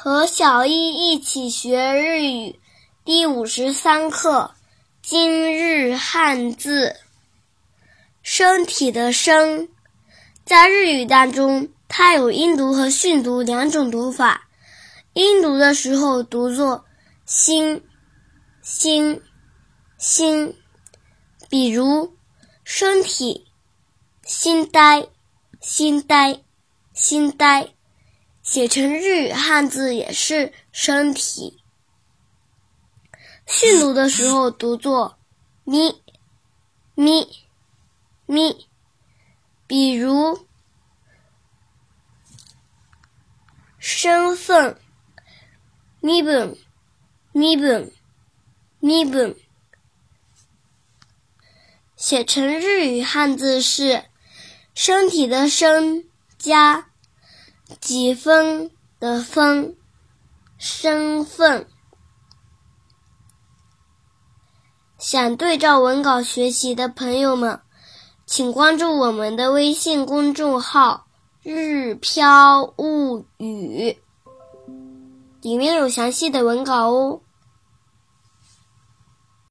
和小一一起学日语第五十三课今日汉字。身体的“身”在日语当中，它有音读和训读两种读法。音读的时候读作“心”，“心”，“心”。比如身体，心呆，心呆，心呆。写成日语汉字也是身体。训读的时候读作咪咪咪，比如身份咪本咪本咪本，写成日语汉字是身体的身加。几分的分，身份。想对照文稿学习的朋友们，请关注我们的微信公众号“日飘物语”，里面有详细的文稿哦。